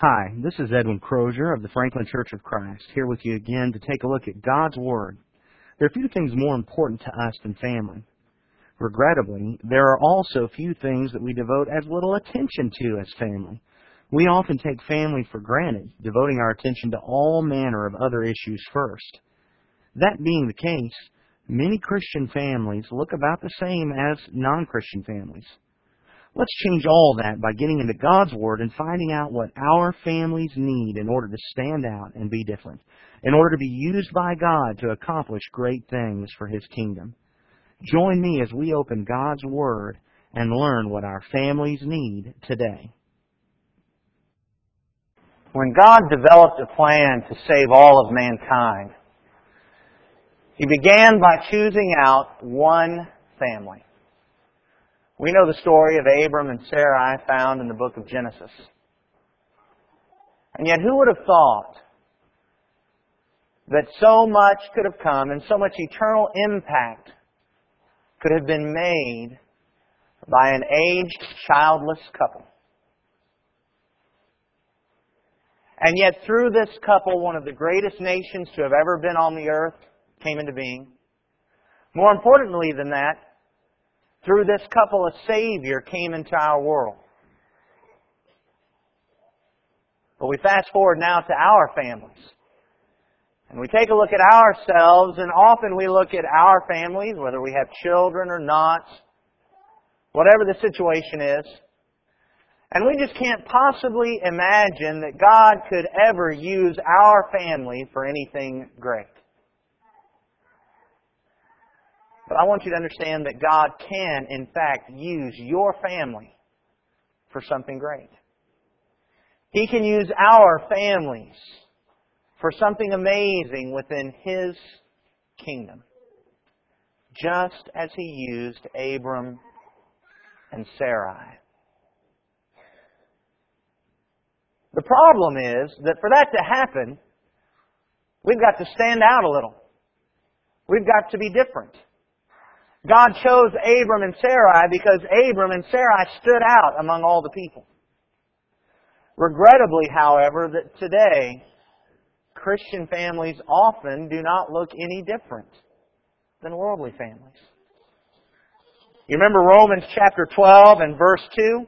Hi, this is Edwin Crozier of the Franklin Church of Christ, here with you again to take a look at God's Word. There are few things more important to us than family. Regrettably, there are also few things that we devote as little attention to as family. We often take family for granted, devoting our attention to all manner of other issues first. That being the case, many Christian families look about the same as non-Christian families. Let's change all that by getting into God's Word and finding out what our families need in order to stand out and be different, in order to be used by God to accomplish great things for His kingdom. Join me as we open God's Word and learn what our families need today. When God developed a plan to save all of mankind, He began by choosing out one family. We know the story of Abram and Sarai found in the book of Genesis. And yet, who would have thought that so much could have come and so much eternal impact could have been made by an aged, childless couple? And yet, through this couple, one of the greatest nations to have ever been on the earth came into being. More importantly than that, through this couple, a Savior came into our world. But we fast forward now to our families. And we take a look at ourselves, and often we look at our families, whether we have children or not, whatever the situation is, and we just can't possibly imagine that God could ever use our family for anything great. But I want you to understand that God can, in fact, use your family for something great. He can use our families for something amazing within His kingdom. Just as He used Abram and Sarai. The problem is that for that to happen, we've got to stand out a little. We've got to be different. God chose Abram and Sarai because Abram and Sarai stood out among all the people. Regrettably, however, that today Christian families often do not look any different than worldly families. You remember Romans chapter 12 and verse 2?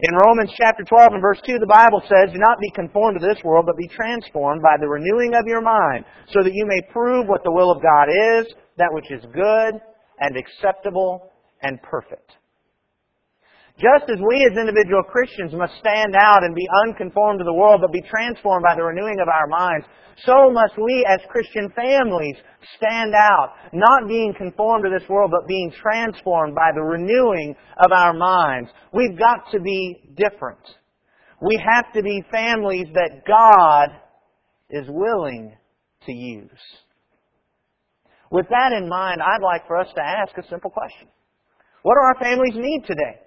In Romans chapter 12 and verse 2, the Bible says, Do not be conformed to this world, but be transformed by the renewing of your mind, so that you may prove what the will of God is, that which is good and acceptable and perfect. Just as we as individual Christians must stand out and be unconformed to the world, but be transformed by the renewing of our minds, so must we as Christian families stand out, not being conformed to this world, but being transformed by the renewing of our minds. We've got to be different. We have to be families that God is willing to use. With that in mind, I'd like for us to ask a simple question. What do our families need today?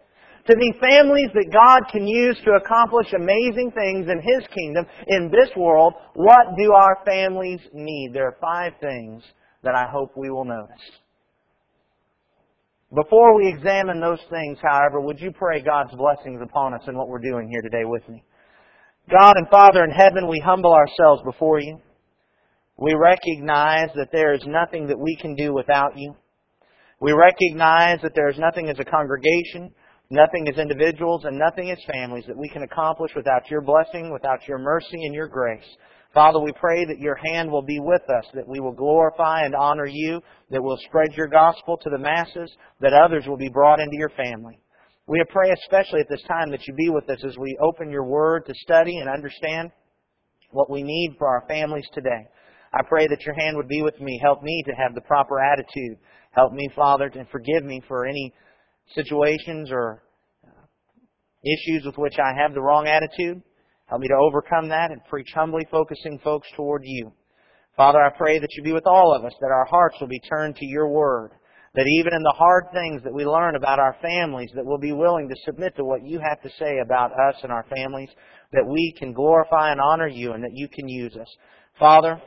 To be families that God can use to accomplish amazing things in His kingdom in this world, what do our families need? There are five things that I hope we will notice. Before we examine those things, however, would you pray God's blessings upon us in what we're doing here today with me? God and Father in heaven, we humble ourselves before you. We recognize that there is nothing that we can do without you. We recognize that there is nothing as a congregation, nothing as individuals, and nothing as families that we can accomplish without your blessing, without your mercy and your grace. Father, we pray that your hand will be with us, that we will glorify and honor you, that we'll spread your gospel to the masses, that others will be brought into your family. We pray especially at this time that you be with us as we open your word to study and understand what we need for our families today. I pray that your hand would be with me. Help me to have the proper attitude. Help me, Father, to forgive me for any situations or uh, issues with which I have the wrong attitude. Help me to overcome that and preach humbly, focusing folks toward you. Father, I pray that you be with all of us, that our hearts will be turned to your word, that even in the hard things that we learn about our families, that we'll be willing to submit to what you have to say about us and our families, that we can glorify and honor you and that you can use us. Father,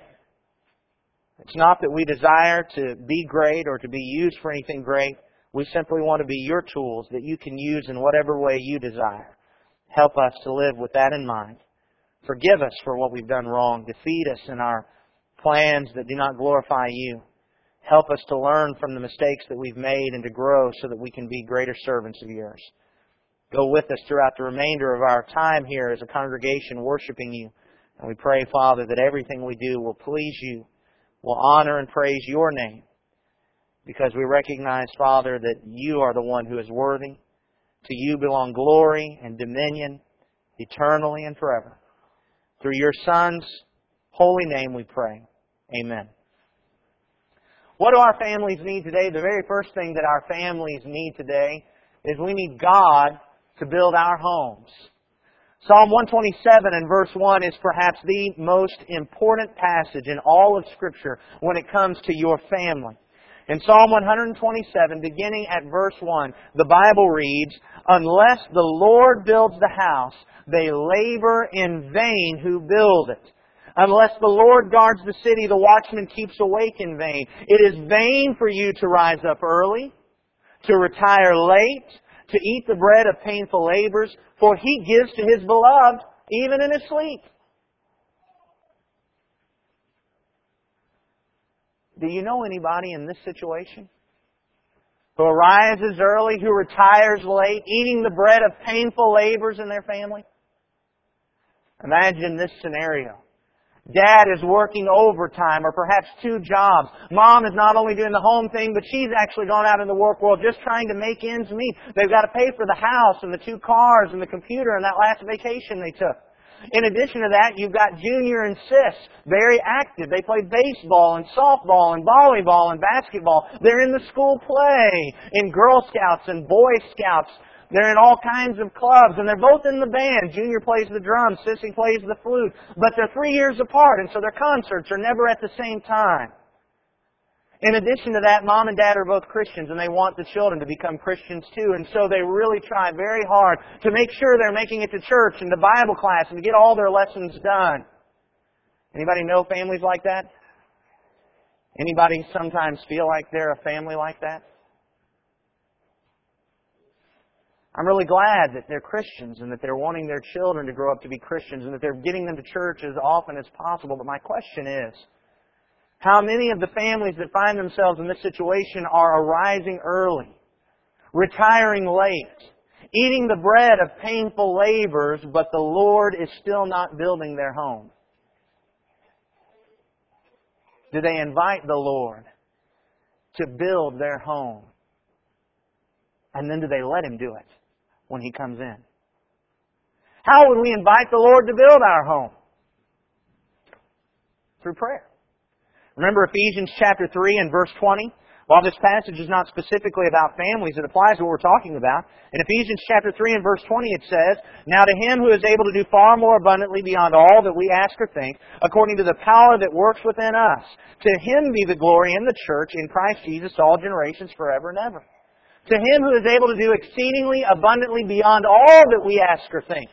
it's not that we desire to be great or to be used for anything great. We simply want to be your tools that you can use in whatever way you desire. Help us to live with that in mind. Forgive us for what we've done wrong. Defeat us in our plans that do not glorify you. Help us to learn from the mistakes that we've made and to grow so that we can be greater servants of yours. Go with us throughout the remainder of our time here as a congregation worshiping you. And we pray, Father, that everything we do will please you, will honor and praise your name. Because we recognize, Father, that you are the one who is worthy. To you belong glory and dominion eternally and forever. Through your Son's holy name we pray. Amen. What do our families need today? The very first thing that our families need today is we need God to build our homes. Psalm 127 and verse 1 is perhaps the most important passage in all of Scripture when it comes to your family. In Psalm 127, beginning at verse 1, the Bible reads, Unless the Lord builds the house, they labor in vain who build it. Unless the Lord guards the city, the watchman keeps awake in vain. It is vain for you to rise up early, to retire late, to eat the bread of painful labors, for he gives to his beloved even in his sleep. Do you know anybody in this situation? Who arises early, who retires late, eating the bread of painful labors in their family? Imagine this scenario. Dad is working overtime or perhaps two jobs. Mom is not only doing the home thing, but she's actually gone out in the work world just trying to make ends meet. They've got to pay for the house and the two cars and the computer and that last vacation they took. In addition to that, you've got Junior and Sis, very active. They play baseball and softball and volleyball and basketball. They're in the school play, in Girl Scouts and Boy Scouts. They're in all kinds of clubs, and they're both in the band. Junior plays the drums, Sissy plays the flute, but they're three years apart, and so their concerts are never at the same time. In addition to that, mom and dad are both Christians, and they want the children to become Christians too, and so they really try very hard to make sure they're making it to church and to Bible class and to get all their lessons done. Anybody know families like that? Anybody sometimes feel like they're a family like that? I'm really glad that they're Christians and that they're wanting their children to grow up to be Christians and that they're getting them to church as often as possible. But my question is, how many of the families that find themselves in this situation are arising early, retiring late, eating the bread of painful labors, but the Lord is still not building their home? Do they invite the Lord to build their home? And then do they let Him do it? When He comes in. How would we invite the Lord to build our home? Through prayer. Remember Ephesians chapter 3 and verse 20? While this passage is not specifically about families, it applies to what we're talking about. In Ephesians chapter 3 and verse 20 it says, Now to him who is able to do far more abundantly beyond all that we ask or think, according to the power that works within us, to him be the glory in the church in Christ Jesus all generations forever and ever. To Him who is able to do exceedingly abundantly beyond all that we ask or think.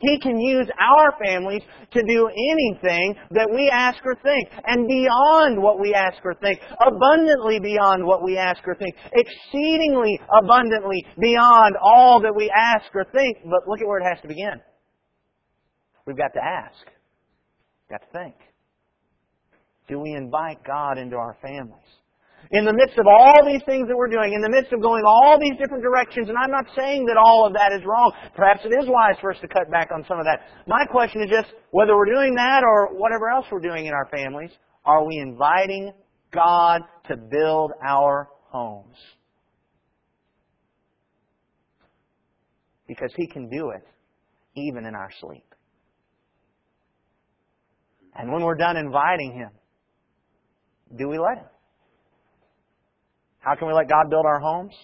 He can use our families to do anything that we ask or think, and beyond what we ask or think, abundantly beyond what we ask or think, exceedingly abundantly beyond all that we ask or think. But look at where it has to begin. We've got to ask. We've got to think. Do we invite God into our families? In the midst of all these things that we're doing, in the midst of going all these different directions, and I'm not saying that all of that is wrong. Perhaps it is wise for us to cut back on some of that. My question is just whether we're doing that or whatever else we're doing in our families, are we inviting God to build our homes? Because He can do it even in our sleep. And when we're done inviting Him, do we let Him? How can we let God build our homes?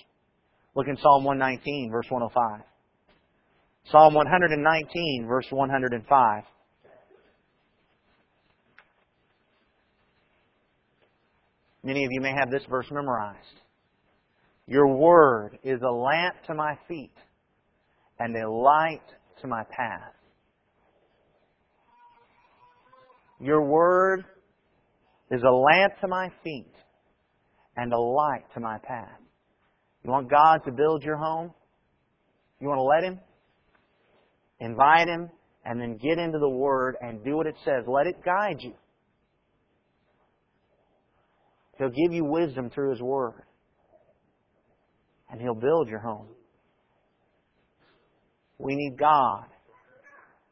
Look in Psalm 119, verse 105. Psalm 119, verse 105. Many of you may have this verse memorized. Your word is a lamp to my feet and a light to my path. Your word is a lamp to my feet and a light to my path. You want God to build your home? You want to let Him? Invite Him and then get into the Word and do what it says. Let it guide you. He'll give you wisdom through His Word. And He'll build your home. We need God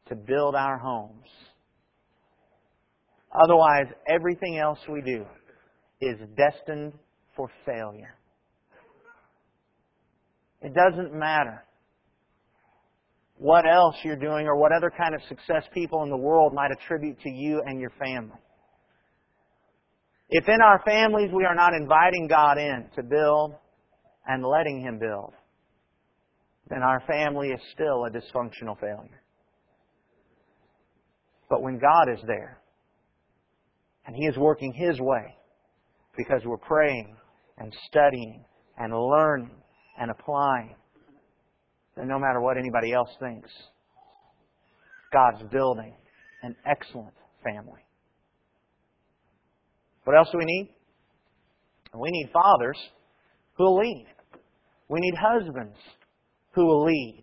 to build our homes. Otherwise, everything else we do is destined for failure. It doesn't matter what else you're doing or what other kind of success people in the world might attribute to you and your family. If in our families we are not inviting God in to build and letting Him build, then our family is still a dysfunctional failure. But when God is there, and He is working His way, because we're praying and studying and learning and applying, then no matter what anybody else thinks, God's building an excellent family. What else do we need? We need fathers who will lead. We need husbands who will lead.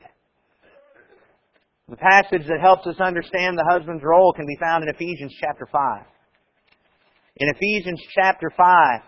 The passage that helps us understand the husband's role can be found in Ephesians chapter 5. In Ephesians chapter 5,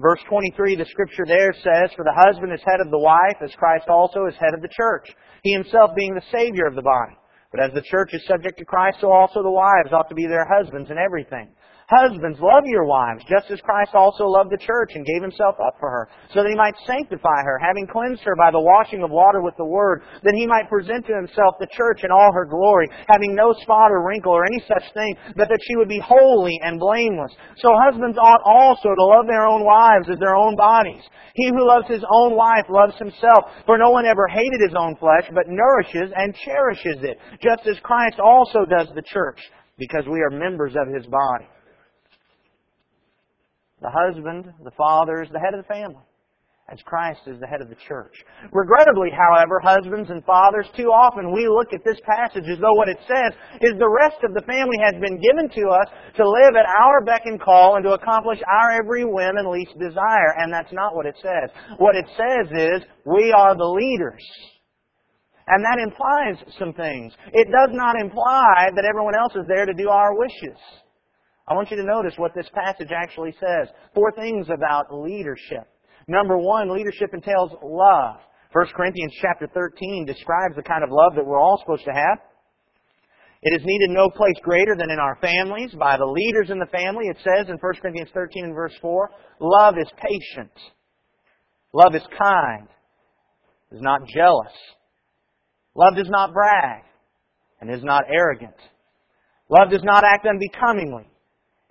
verse 23, the scripture there says, For the husband is head of the wife, as Christ also is head of the church, he himself being the Savior of the body. But as the church is subject to Christ, so also the wives ought to be their husbands in everything. Husbands, love your wives, just as Christ also loved the church and gave himself up for her, so that he might sanctify her, having cleansed her by the washing of water with the word, that he might present to himself the church in all her glory, having no spot or wrinkle or any such thing, but that she would be holy and blameless. So husbands ought also to love their own wives as their own bodies. He who loves his own wife loves himself, for no one ever hated his own flesh, but nourishes and cherishes it, just as Christ also does the church, because we are members of his body. The husband, the father, is the head of the family, as Christ is the head of the church. Regrettably, however, husbands and fathers, too often we look at this passage as though what it says is the rest of the family has been given to us to live at our beck and call and to accomplish our every whim and least desire. And that's not what it says. What it says is, we are the leaders. And that implies some things. It does not imply that everyone else is there to do our wishes. I want you to notice what this passage actually says. Four things about leadership. Number one, leadership entails love. 1 Corinthians chapter 13 describes the kind of love that we're all supposed to have. It is needed no place greater than in our families, by the leaders in the family. It says in 1 Corinthians 13 and verse 4, love is patient. Love is kind. Is not jealous. Love does not brag and is not arrogant. Love does not act unbecomingly.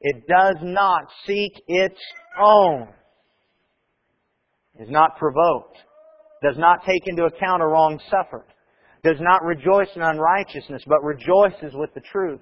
It does not seek its own. Is not provoked. Does not take into account a wrong suffered. Does not rejoice in unrighteousness, but rejoices with the truth.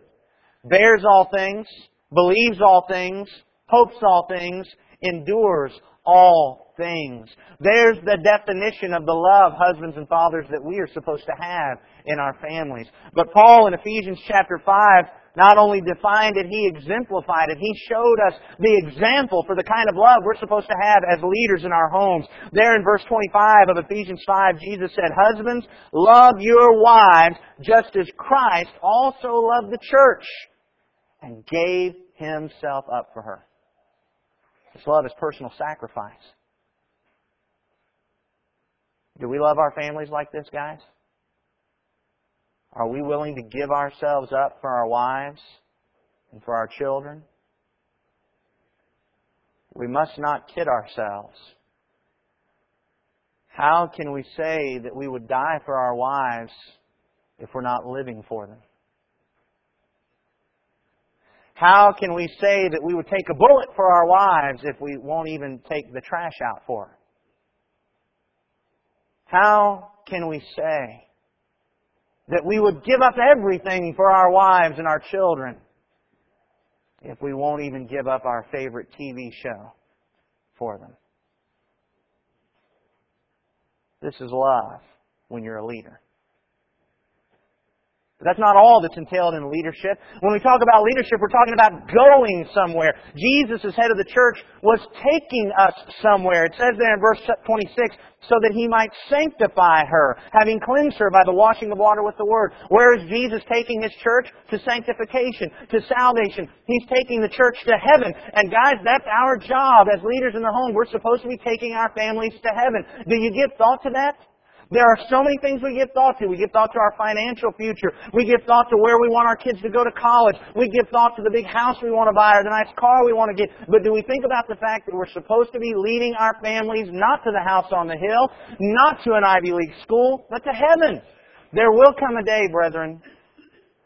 Bears all things, believes all things, hopes all things, endures all things. There's the definition of the love, husbands and fathers, that we are supposed to have in our families. But Paul in Ephesians chapter 5 not only defined it, he exemplified it. He showed us the example for the kind of love we're supposed to have as leaders in our homes. There in verse 25 of Ephesians 5, Jesus said, Husbands, love your wives just as Christ also loved the church and gave himself up for her. This love is personal sacrifice. Do we love our families like this, guys? Are we willing to give ourselves up for our wives and for our children? We must not kid ourselves. How can we say that we would die for our wives if we're not living for them? How can we say that we would take a bullet for our wives if we won't even take the trash out for her? How can we say that we would give up everything for our wives and our children if we won't even give up our favorite TV show for them. This is love when you're a leader. That's not all that's entailed in leadership. When we talk about leadership, we're talking about going somewhere. Jesus, as head of the church, was taking us somewhere. It says there in verse 26, so that he might sanctify her, having cleansed her by the washing of water with the word. Where is Jesus taking his church? To sanctification, to salvation. He's taking the church to heaven. And guys, that's our job as leaders in the home. We're supposed to be taking our families to heaven. Do you give thought to that? There are so many things we give thought to. We give thought to our financial future. We give thought to where we want our kids to go to college. We give thought to the big house we want to buy or the nice car we want to get. But do we think about the fact that we're supposed to be leading our families not to the house on the hill, not to an Ivy League school, but to heaven? There will come a day, brethren,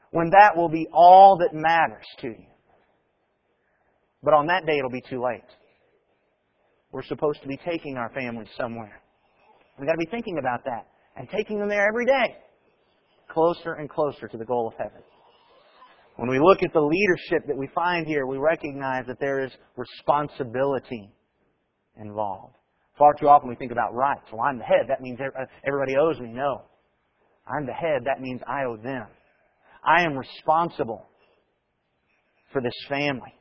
when that will be all that matters to you. But on that day, it'll be too late. We're supposed to be taking our families somewhere. We've got to be thinking about that and taking them there every day, closer and closer to the goal of heaven. When we look at the leadership that we find here, we recognize that there is responsibility involved. Far too often we think about rights. Well, I'm the head. That means everybody owes me. No. I'm the head. That means I owe them. I am responsible for this family.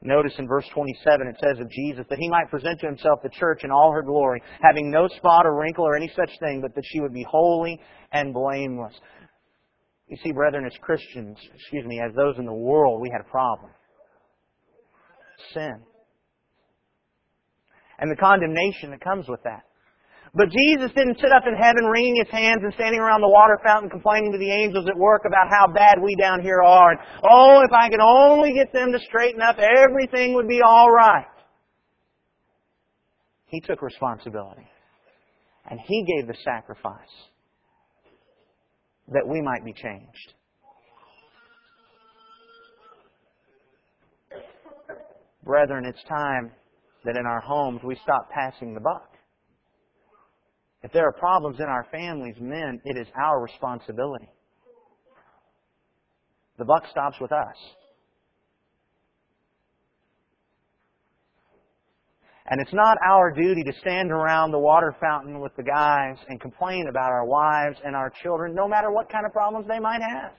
Notice in verse 27 it says of Jesus that he might present to himself the church in all her glory, having no spot or wrinkle or any such thing, but that she would be holy and blameless. You see, brethren, as Christians, excuse me, as those in the world, we had a problem. Sin. And the condemnation that comes with that. But Jesus didn't sit up in heaven wringing his hands and standing around the water fountain complaining to the angels at work about how bad we down here are. And, oh, if I could only get them to straighten up, everything would be all right. He took responsibility. And he gave the sacrifice that we might be changed. Brethren, it's time that in our homes we stop passing the buck. If there are problems in our families, men, it is our responsibility. The buck stops with us. And it's not our duty to stand around the water fountain with the guys and complain about our wives and our children, no matter what kind of problems they might have.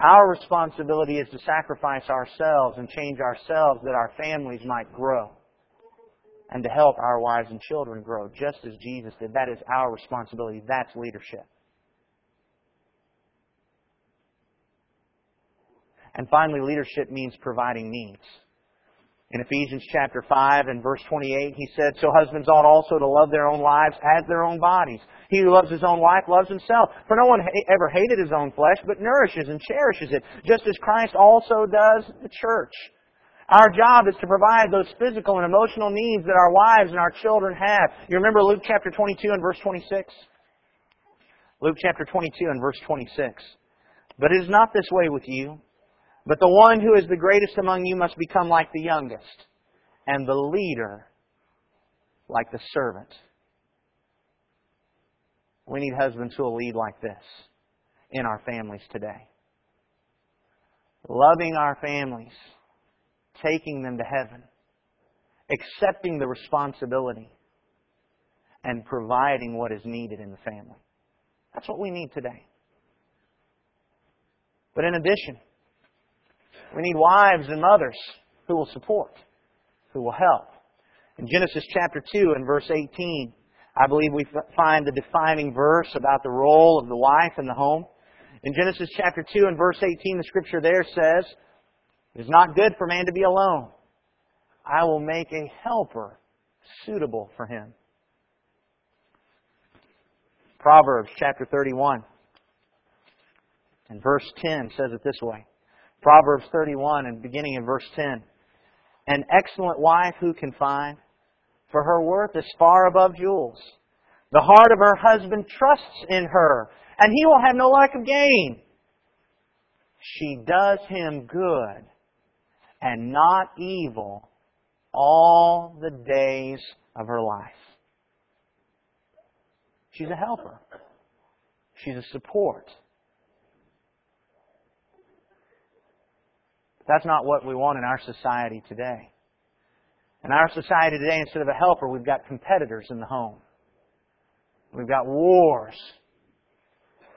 Our responsibility is to sacrifice ourselves and change ourselves that our families might grow and to help our wives and children grow, just as Jesus did. That is our responsibility. That's leadership. And finally, leadership means providing needs. In Ephesians chapter 5 and verse 28, he said, So husbands ought also to love their own wives as their own bodies. He who loves his own wife loves himself. For no one ever hated his own flesh, but nourishes and cherishes it, just as Christ also does the church. Our job is to provide those physical and emotional needs that our wives and our children have. You remember Luke chapter 22 and verse 26? Luke chapter 22 and verse 26. But it is not this way with you, but the one who is the greatest among you must become like the youngest, and the leader like the servant. We need husbands who will lead like this in our families today. Loving our families taking them to heaven, accepting the responsibility, and providing what is needed in the family. That's what we need today. But in addition, we need wives and mothers who will support, who will help. In Genesis chapter 2 and verse 18, I believe we find the defining verse about the role of the wife in the home. In Genesis chapter 2 and verse 18, the scripture there says, it is not good for man to be alone. I will make a helper suitable for him. Proverbs chapter 31 and verse 10 says it this way. Proverbs 31 and beginning in verse 10. An excellent wife who can find? For her worth is far above jewels. The heart of her husband trusts in her, and he will have no lack of gain. She does him good and not evil all the days of her life. She's a helper. She's a support. That's not what we want in our society today. In our society today, instead of a helper, we've got competitors in the home. We've got wars.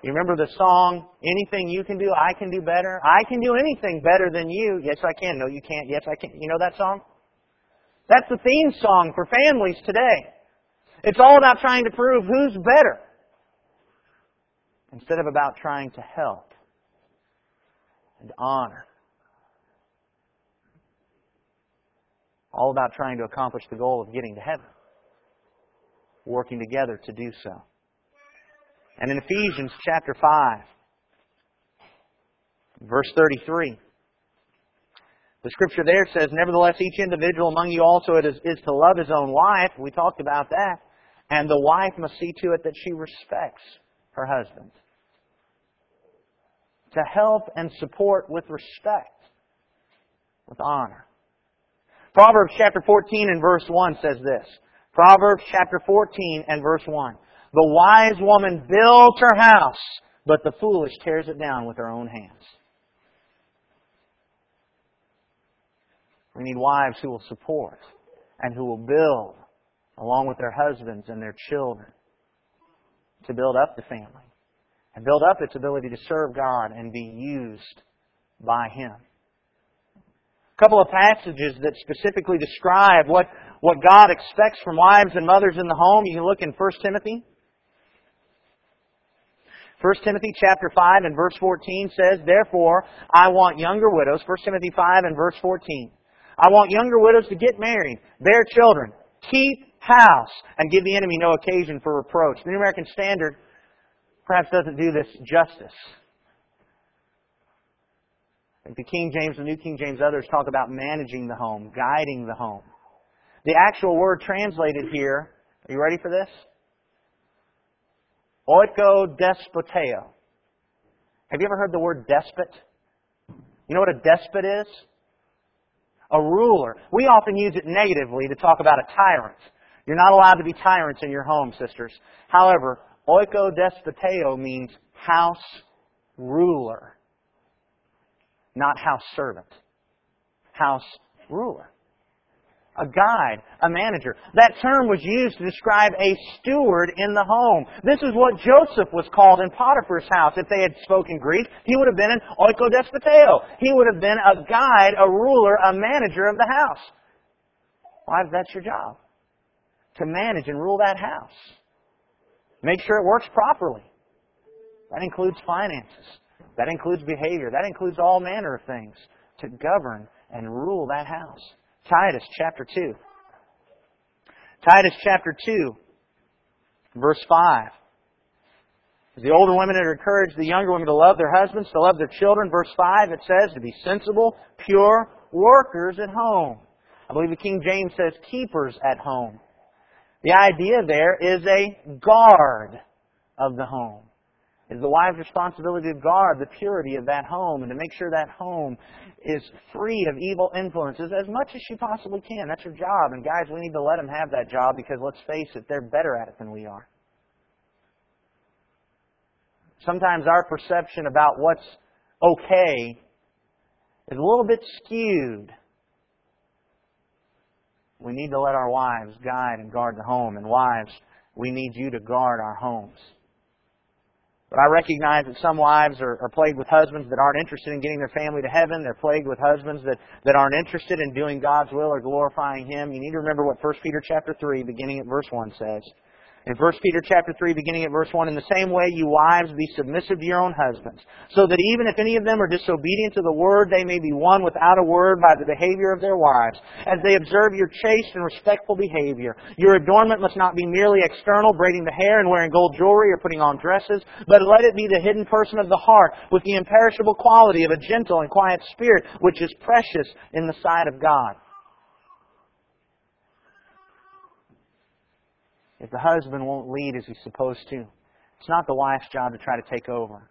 You remember the song, Anything You Can Do, I Can Do Better? I can do anything better than you. Yes, I can. No, you can't. Yes, I can. You know that song? That's the theme song for families today. It's all about trying to prove who's better instead of about trying to help and honor. All about trying to accomplish the goal of getting to heaven. Working together to do so. And in Ephesians chapter 5, verse 33, the scripture there says, Nevertheless, each individual among you also is, to love his own wife. We talked about that. And the wife must see to it that she respects her husband. To help and support with respect, with honor. Proverbs chapter 14 and verse 1 says this. Proverbs chapter 14 and verse 1. The wise woman builds her house, but the foolish tears it down with her own hands. We need wives who will support and who will build along with their husbands and their children to build up the family and build up its ability to serve God and be used by Him. A couple of passages that specifically describe what, what God expects from wives and mothers in the home. You can look in 1 Timothy 1 Timothy chapter 5 and verse 14 says, Therefore, I want younger widows, 1 Timothy 5 and verse 14. I want younger widows to get married, bear children, keep house, and give the enemy no occasion for reproach. The New American Standard perhaps doesn't do this justice. The King James, the New King James, others talk about managing the home, guiding the home. The actual word translated here, are you ready for this? Oiko despoteo. Have you ever heard the word despot? You know what a despot is? A ruler. We often use it negatively to talk about a tyrant. You're not allowed to be tyrants in your home, sisters. However, oiko despoteo means house ruler, not house servant. House ruler a guide, a manager. That term was used to describe a steward in the home. This is what Joseph was called in Potiphar's house. If they had spoken Greek, he would have been an oikodespoteo. He would have been a guide, a ruler, a manager of the house. Wives, that's your job. To manage and rule that house. Make sure it works properly. That includes finances. That includes behavior. That includes all manner of things to govern and rule that house. Titus chapter 2. Titus chapter 2, verse 5. The older women are encouraged the younger women to love their husbands, to love their children. Verse 5, it says, to be sensible, pure, workers at home. I believe the King James says keepers at home. The idea there is a guard of the home is the wife's responsibility to guard the purity of that home and to make sure that home is free of evil influences as much as she possibly can. That's her job. And guys, we need to let them have that job because let's face it, they're better at it than we are. Sometimes our perception about what's okay is a little bit skewed. We need to let our wives guide and guard the home. And wives, we need you to guard our homes. But I recognize that some wives are, are, plagued with husbands that aren't interested in getting their family to heaven. They're plagued with husbands that, that aren't interested in doing God's will or glorifying Him. You need to remember what 1 Peter chapter 3, beginning at verse 1 says. In 1 Peter chapter 3, beginning at verse 1, in the same way, you wives, be submissive to your own husbands, so that even if any of them are disobedient to the word, they may be won without a word by the behavior of their wives, as they observe your chaste and respectful behavior. Your adornment must not be merely external, braiding the hair and wearing gold jewelry or putting on dresses, but let it be the hidden person of the heart, with the imperishable quality of a gentle and quiet spirit, which is precious in the sight of God. If the husband won't lead as he's supposed to. It's not the wife's job to try to take over.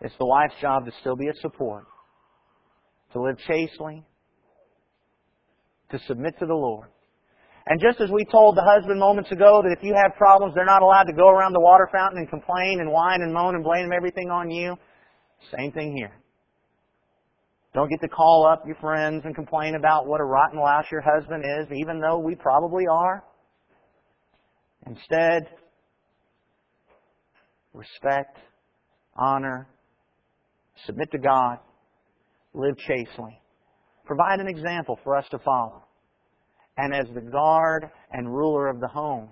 It's the wife's job to still be a support, to live chastely, to submit to the Lord. And just as we told the husband moments ago that if you have problems, they're not allowed to go around the water fountain and complain and whine and moan and blame everything on you, same thing here. Don't get to call up your friends and complain about what a rotten louse your husband is, even though we probably are. Instead, respect, honor, submit to God, live chastely. Provide an example for us to follow. And as the guard and ruler of the home,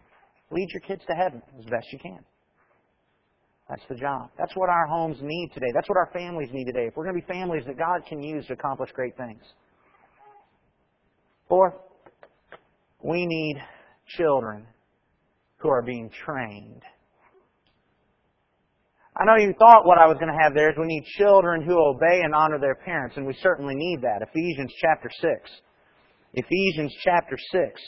lead your kids to heaven as best you can. That's the job. That's what our homes need today. That's what our families need today. If we're going to be families that God can use to accomplish great things. Fourth, we need children who are being trained. I know you thought what I was going to have there is we need children who obey and honor their parents, and we certainly need that. Ephesians chapter 6. Ephesians chapter 6.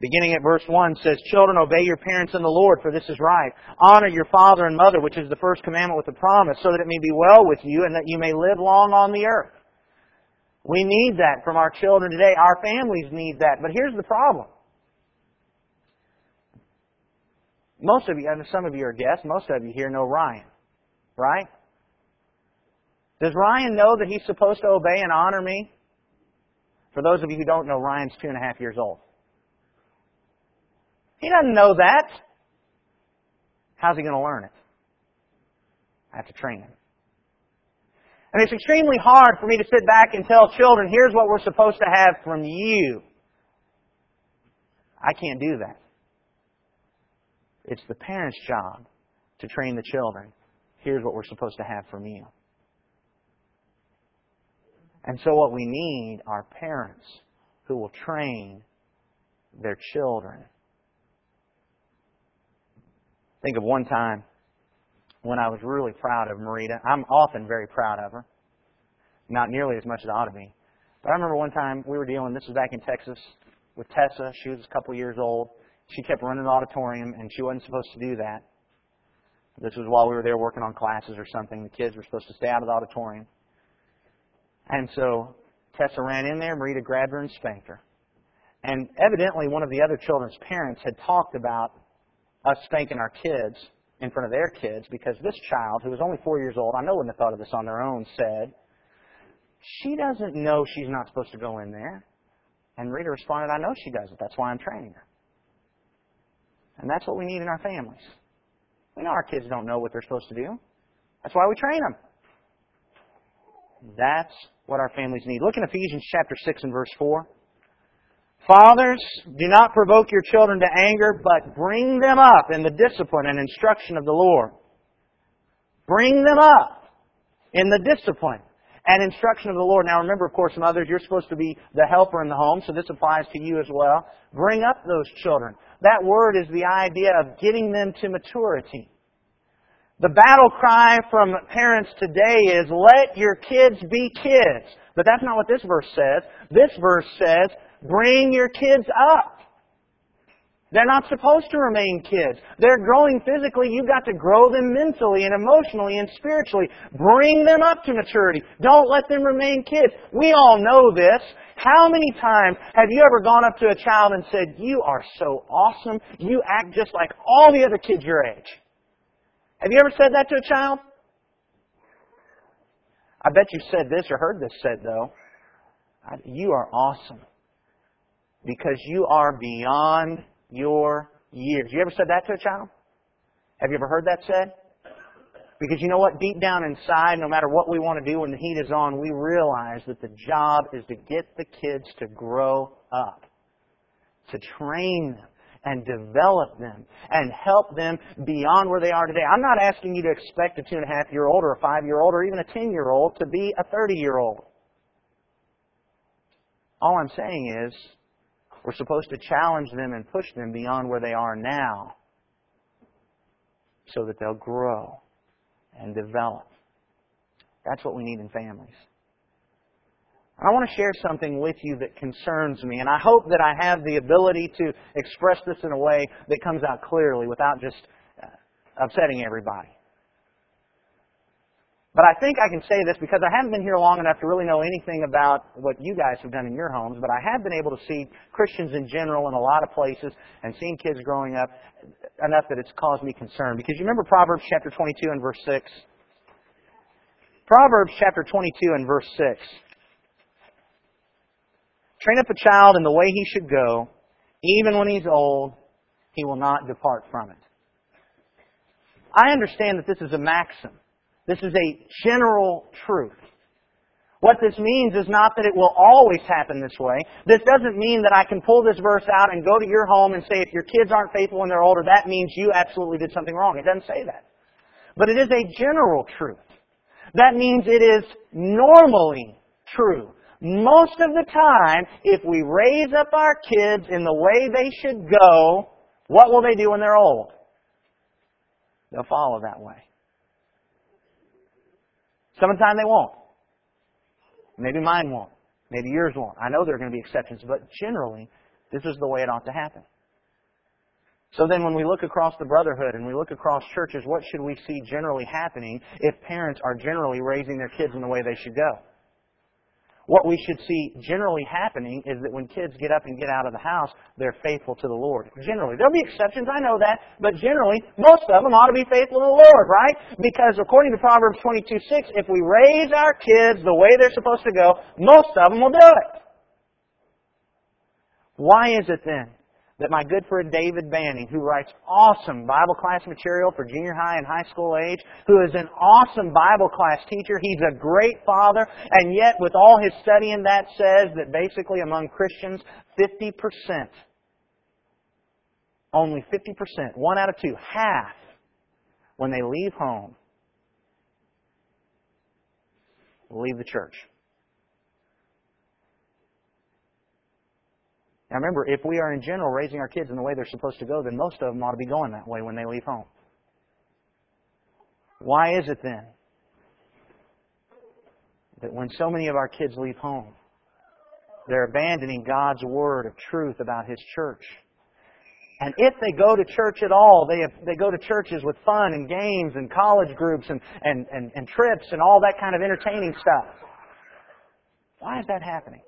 Beginning at verse 1 says, Children, obey your parents in the Lord, for this is right. Honor your father and mother, which is the first commandment with a promise, so that it may be well with you and that you may live long on the earth. We need that from our children today. Our families need that. But here's the problem. Most of you, and some of you are guests, most of you here know Ryan. Right? Does Ryan know that he's supposed to obey and honor me? For those of you who don't know, Ryan's two and a half years old. He doesn't know that. How's he going to learn it? I have to train him. And it's extremely hard for me to sit back and tell children, here's what we're supposed to have from you. I can't do that. It's the parent's job to train the children. Here's what we're supposed to have for you. And so what we need are parents who will train their children. Think of one time when I was really proud of Marita. I'm often very proud of her. Not nearly as much as I ought to be. But I remember one time we were dealing, this was back in Texas, with Tessa. She was a couple years old. She kept running the auditorium, and she wasn't supposed to do that. This was while we were there working on classes or something. The kids were supposed to stay out of the auditorium. And so Tessa ran in there, Marita grabbed her and spanked her. And evidently one of the other children's parents had talked about us spanking our kids in front of their kids because this child, who was only four years old, I know wouldn't have thought of this on their own, said, She doesn't know she's not supposed to go in there. And Rita responded, I know she doesn't. That's why I'm training her. And that's what we need in our families. We know our kids don't know what they're supposed to do. That's why we train them. That's what our families need. Look in Ephesians chapter 6 and verse 4. Fathers, do not provoke your children to anger, but bring them up in the discipline and instruction of the Lord. Bring them up in the discipline and instruction of the Lord. Now remember, of course, mothers, you're supposed to be the helper in the home, so this applies to you as well. Bring up those children. That word is the idea of getting them to maturity. The battle cry from parents today is, let your kids be kids. But that's not what this verse says. This verse says, bring your kids up. They're not supposed to remain kids. They're growing physically. You've got to grow them mentally and emotionally and spiritually. Bring them up to maturity. Don't let them remain kids. We all know this. How many times have you ever gone up to a child and said, You are so awesome. You act just like all the other kids your age? Have you ever said that to a child? I bet you said this or heard this said, though. You are awesome because you are beyond your years. You ever said that to a child? Have you ever heard that said? Because you know what? Deep down inside, no matter what we want to do when the heat is on, we realize that the job is to get the kids to grow up, to train them, and develop them and help them beyond where they are today. I'm not asking you to expect a two and a half year old or a five year old or even a ten year old to be a 30 year old. All I'm saying is we're supposed to challenge them and push them beyond where they are now so that they'll grow and develop. That's what we need in families. I want to share something with you that concerns me, and I hope that I have the ability to express this in a way that comes out clearly without just uh, upsetting everybody. But I think I can say this because I haven't been here long enough to really know anything about what you guys have done in your homes, but I have been able to see Christians in general in a lot of places and seeing kids growing up enough that it's caused me concern. Because you remember Proverbs chapter 22 and verse 6? Proverbs chapter 22 and verse 6. Train up a child in the way he should go, even when he's old, he will not depart from it. I understand that this is a maxim. This is a general truth. What this means is not that it will always happen this way. This doesn't mean that I can pull this verse out and go to your home and say if your kids aren't faithful when they're older, that means you absolutely did something wrong. It doesn't say that. But it is a general truth. That means it is normally true. Most of the time, if we raise up our kids in the way they should go, what will they do when they're old? They'll follow that way. Some of the time they won't. Maybe mine won't. Maybe yours won't. I know there are going to be exceptions, but generally, this is the way it ought to happen. So then when we look across the brotherhood and we look across churches, what should we see generally happening if parents are generally raising their kids in the way they should go? What we should see generally happening is that when kids get up and get out of the house, they're faithful to the Lord. Generally. There'll be exceptions, I know that, but generally, most of them ought to be faithful to the Lord, right? Because according to Proverbs 22, 6, if we raise our kids the way they're supposed to go, most of them will do it. Why is it then that my good friend David Banning, who writes awesome Bible class material for junior high and high school age, who is an awesome Bible class teacher, he's a great father, and yet with all his studying that says that basically among Christians, 50%, only 50%, one out of two, half, when they leave home, leave the church. Now remember, if we are in general raising our kids in the way they're supposed to go, then most of them ought to be going that way when they leave home. Why is it then that when so many of our kids leave home, they're abandoning God's word of truth about His church? And if they go to church at all, they, have, they go to churches with fun and games and college groups and, and, and, and trips and all that kind of entertaining stuff. Why is that happening?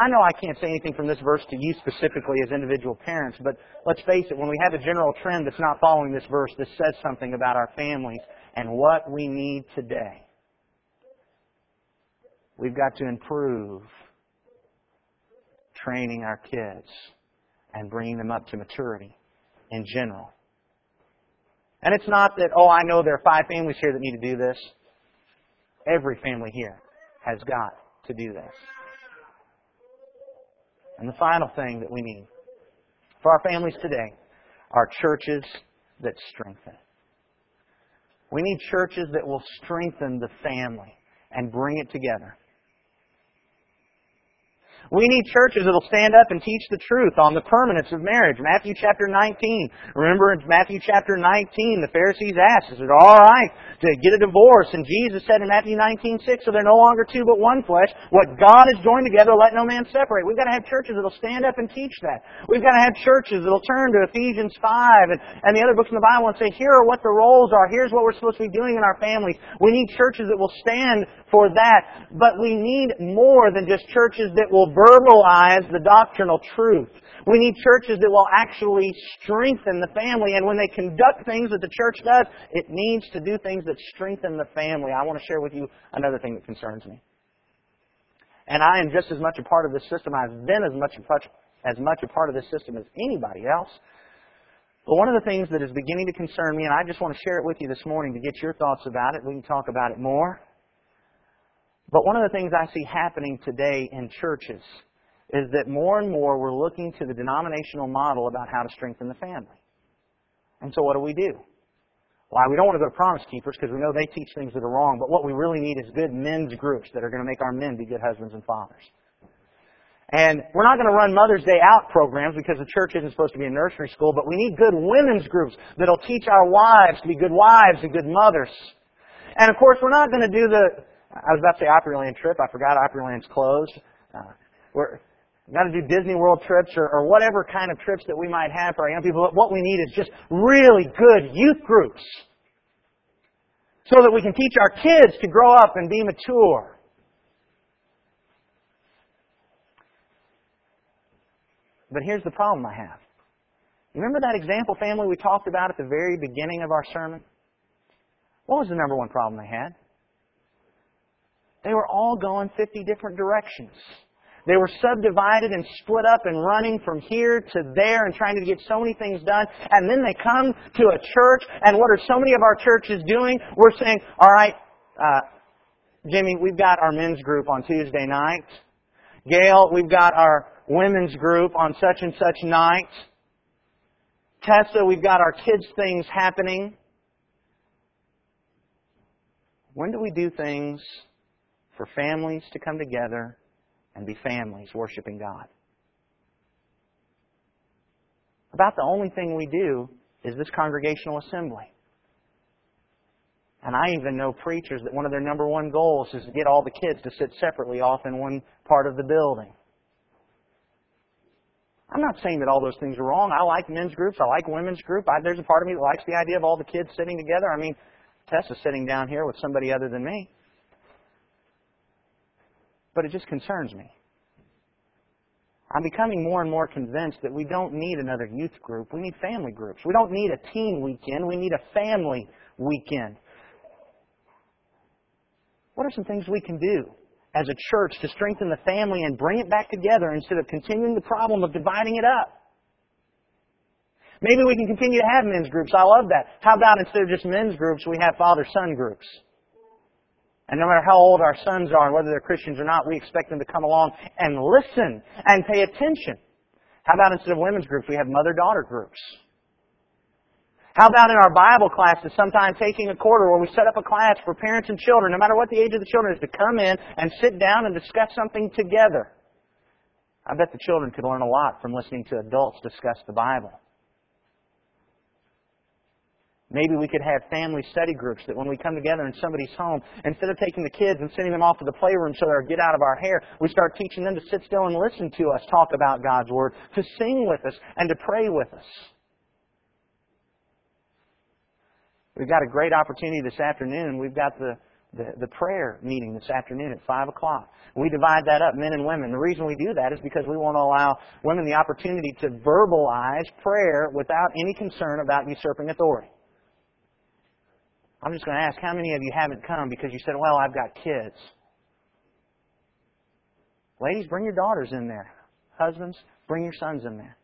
I know I can't say anything from this verse to you specifically as individual parents, but let's face it, when we have a general trend that's not following this verse, this says something about our families and what we need today. We've got to improve training our kids and bringing them up to maturity in general. And it's not that, oh, I know there are five families here that need to do this. Every family here has got to do this. And the final thing that we need for our families today are churches that strengthen. We need churches that will strengthen the family and bring it together. We need churches that'll stand up and teach the truth on the permanence of marriage. Matthew chapter 19. Remember in Matthew chapter 19, the Pharisees asked, is it alright to get a divorce? And Jesus said in Matthew 19, 6, so they're no longer two but one flesh. What God has joined together, let no man separate. We've got to have churches that'll stand up and teach that. We've got to have churches that'll turn to Ephesians 5 and, and the other books in the Bible and say, here are what the roles are. Here's what we're supposed to be doing in our families. We need churches that will stand for that. But we need more than just churches that will verbalize the doctrinal truth. We need churches that will actually strengthen the family. And when they conduct things that the church does, it needs to do things that strengthen the family. I want to share with you another thing that concerns me. And I am just as much a part of this system. I've been as much, as much a part of this system as anybody else. But one of the things that is beginning to concern me, and I just want to share it with you this morning to get your thoughts about it, we can talk about it more. But one of the things I see happening today in churches is that more and more we're looking to the denominational model about how to strengthen the family. And so what do we do? Why, we don't want to go to Promise Keepers because we know they teach things that are wrong, but what we really need is good men's groups that are going to make our men be good husbands and fathers. And we're not going to run Mother's Day out programs because the church isn't supposed to be a nursery school, but we need good women's groups that'll teach our wives to be good wives and good mothers. And of course, we're not going to do the I was about to say Opryland trip. I forgot Opryland's closed. Uh, we're got to do Disney World trips or, or whatever kind of trips that we might have for our young people. But what we need is just really good youth groups so that we can teach our kids to grow up and be mature. But here's the problem I have. You remember that example family we talked about at the very beginning of our sermon? What was the number one problem they had? They were all going 50 different directions. They were subdivided and split up and running from here to there and trying to get so many things done. And then they come to a church, and what are so many of our churches doing? We're saying, all right, uh, Jimmy, we've got our men's group on Tuesday night. Gail, we've got our women's group on such and such nights. Tessa, we've got our kids' things happening. When do we do things for families to come together and be families worshiping God? About the only thing we do is this congregational assembly. And I even know preachers that one of their number one goals is to get all the kids to sit separately off in one part of the building. I'm not saying that all those things are wrong. I like men's groups. I like women's group. I, there's a part of me that likes the idea of all the kids sitting together. I mean, Tessa's sitting down here with somebody other than me. But it just concerns me. I'm becoming more and more convinced that we don't need another youth group. We need family groups. We don't need a teen weekend. We need a family weekend. What are some things we can do as a church to strengthen the family and bring it back together instead of continuing the problem of dividing it up? Maybe we can continue to have men's groups. I love that. How about instead of just men's groups, we have father-son groups? And no matter how old our sons are and whether they're Christians or not, we expect them to come along and listen and pay attention. How about instead of women's groups, we have mother-daughter groups? How about in our Bible classes, sometime taking a quarter where we set up a class for parents and children, no matter what the age of the children is, to come in and sit down and discuss something together? I bet the children could learn a lot from listening to adults discuss the Bible. Maybe we could have family study groups that when we come together in somebody's home, instead of taking the kids and sending them off to the playroom so they'll get out of our hair, we start teaching them to sit still and listen to us talk about God's Word, to sing with us, and to pray with us. We've got a great opportunity this afternoon. We've got the, the, the, prayer meeting this afternoon at 5 o'clock. We divide that up, men and women. The reason we do that is because we want to allow women the opportunity to verbalize prayer without any concern about usurping authority. I'm just going to ask how many of you haven't come because you said, well, I've got kids. Ladies, bring your daughters in there. Husbands, bring your sons in there.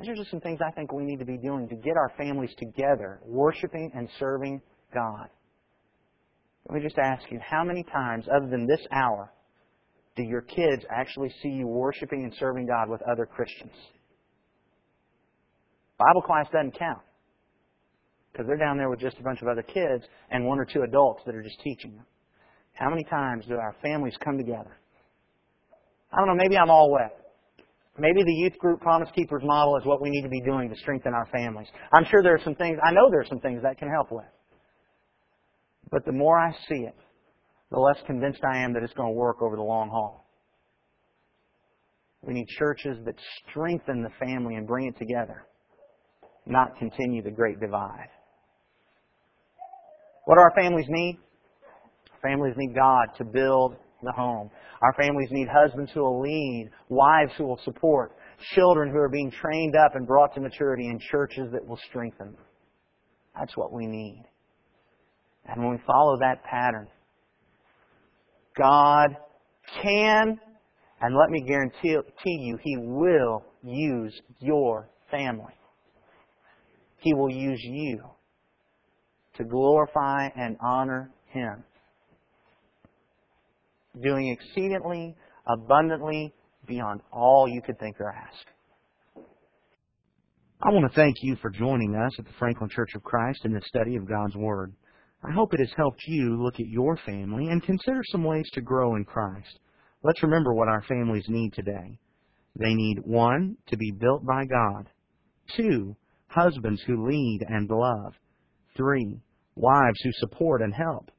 These are just some things I think we need to be doing to get our families together, worshiping and serving God. Let me just ask you, how many times, other than this hour, do your kids actually see you worshiping and serving God with other Christians? Bible class doesn't count because they're down there with just a bunch of other kids and one or two adults that are just teaching them. How many times do our families come together? I don't know, maybe I'm all wet. Maybe the youth group Promise Keepers model is what we need to be doing to strengthen our families. I'm sure there are some things, I know there are some things that can help with. But the more I see it, the less convinced I am that it's going to work over the long haul. We need churches that strengthen the family and bring it together, not continue the great divide. What do our families need? Families need God to build the home. Our families need husbands who will lead, wives who will support, children who are being trained up and brought to maturity, and churches that will strengthen. That's what we need. And when we follow that pattern, God can, and let me guarantee you, He will use your family. He will use you to glorify and honor Him doing exceedingly, abundantly, beyond all you could think or ask. I want to thank you for joining us at the Franklin Church of Christ in the study of God's Word. I hope it has helped you look at your family and consider some ways to grow in Christ. Let's remember what our families need today. They need one, to be built by God. Two, husbands who lead and love. Three, wives who support and help.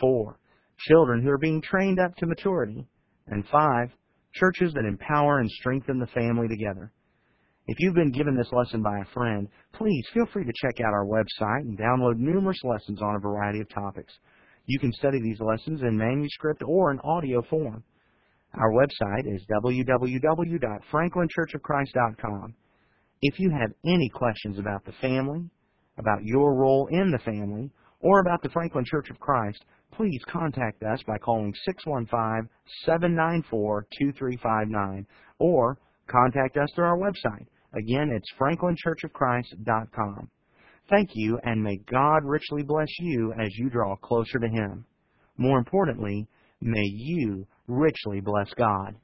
Four, children who are being trained up to maturity. And five, churches that empower and strengthen the family together. If you've been given this lesson by a friend, please feel free to check out our website and download numerous lessons on a variety of topics. You can study these lessons in manuscript or in audio form. Our website is www.franklinchurchofchrist.com. If you have any questions about the family, about your role in the family, or about the Franklin Church of Christ, please contact us by calling 615-794-2359 or contact us through our website. Again, it's franklinchurchofchrist.com. Thank you, and may God richly bless you as you draw closer to Him. More importantly, may you richly bless God.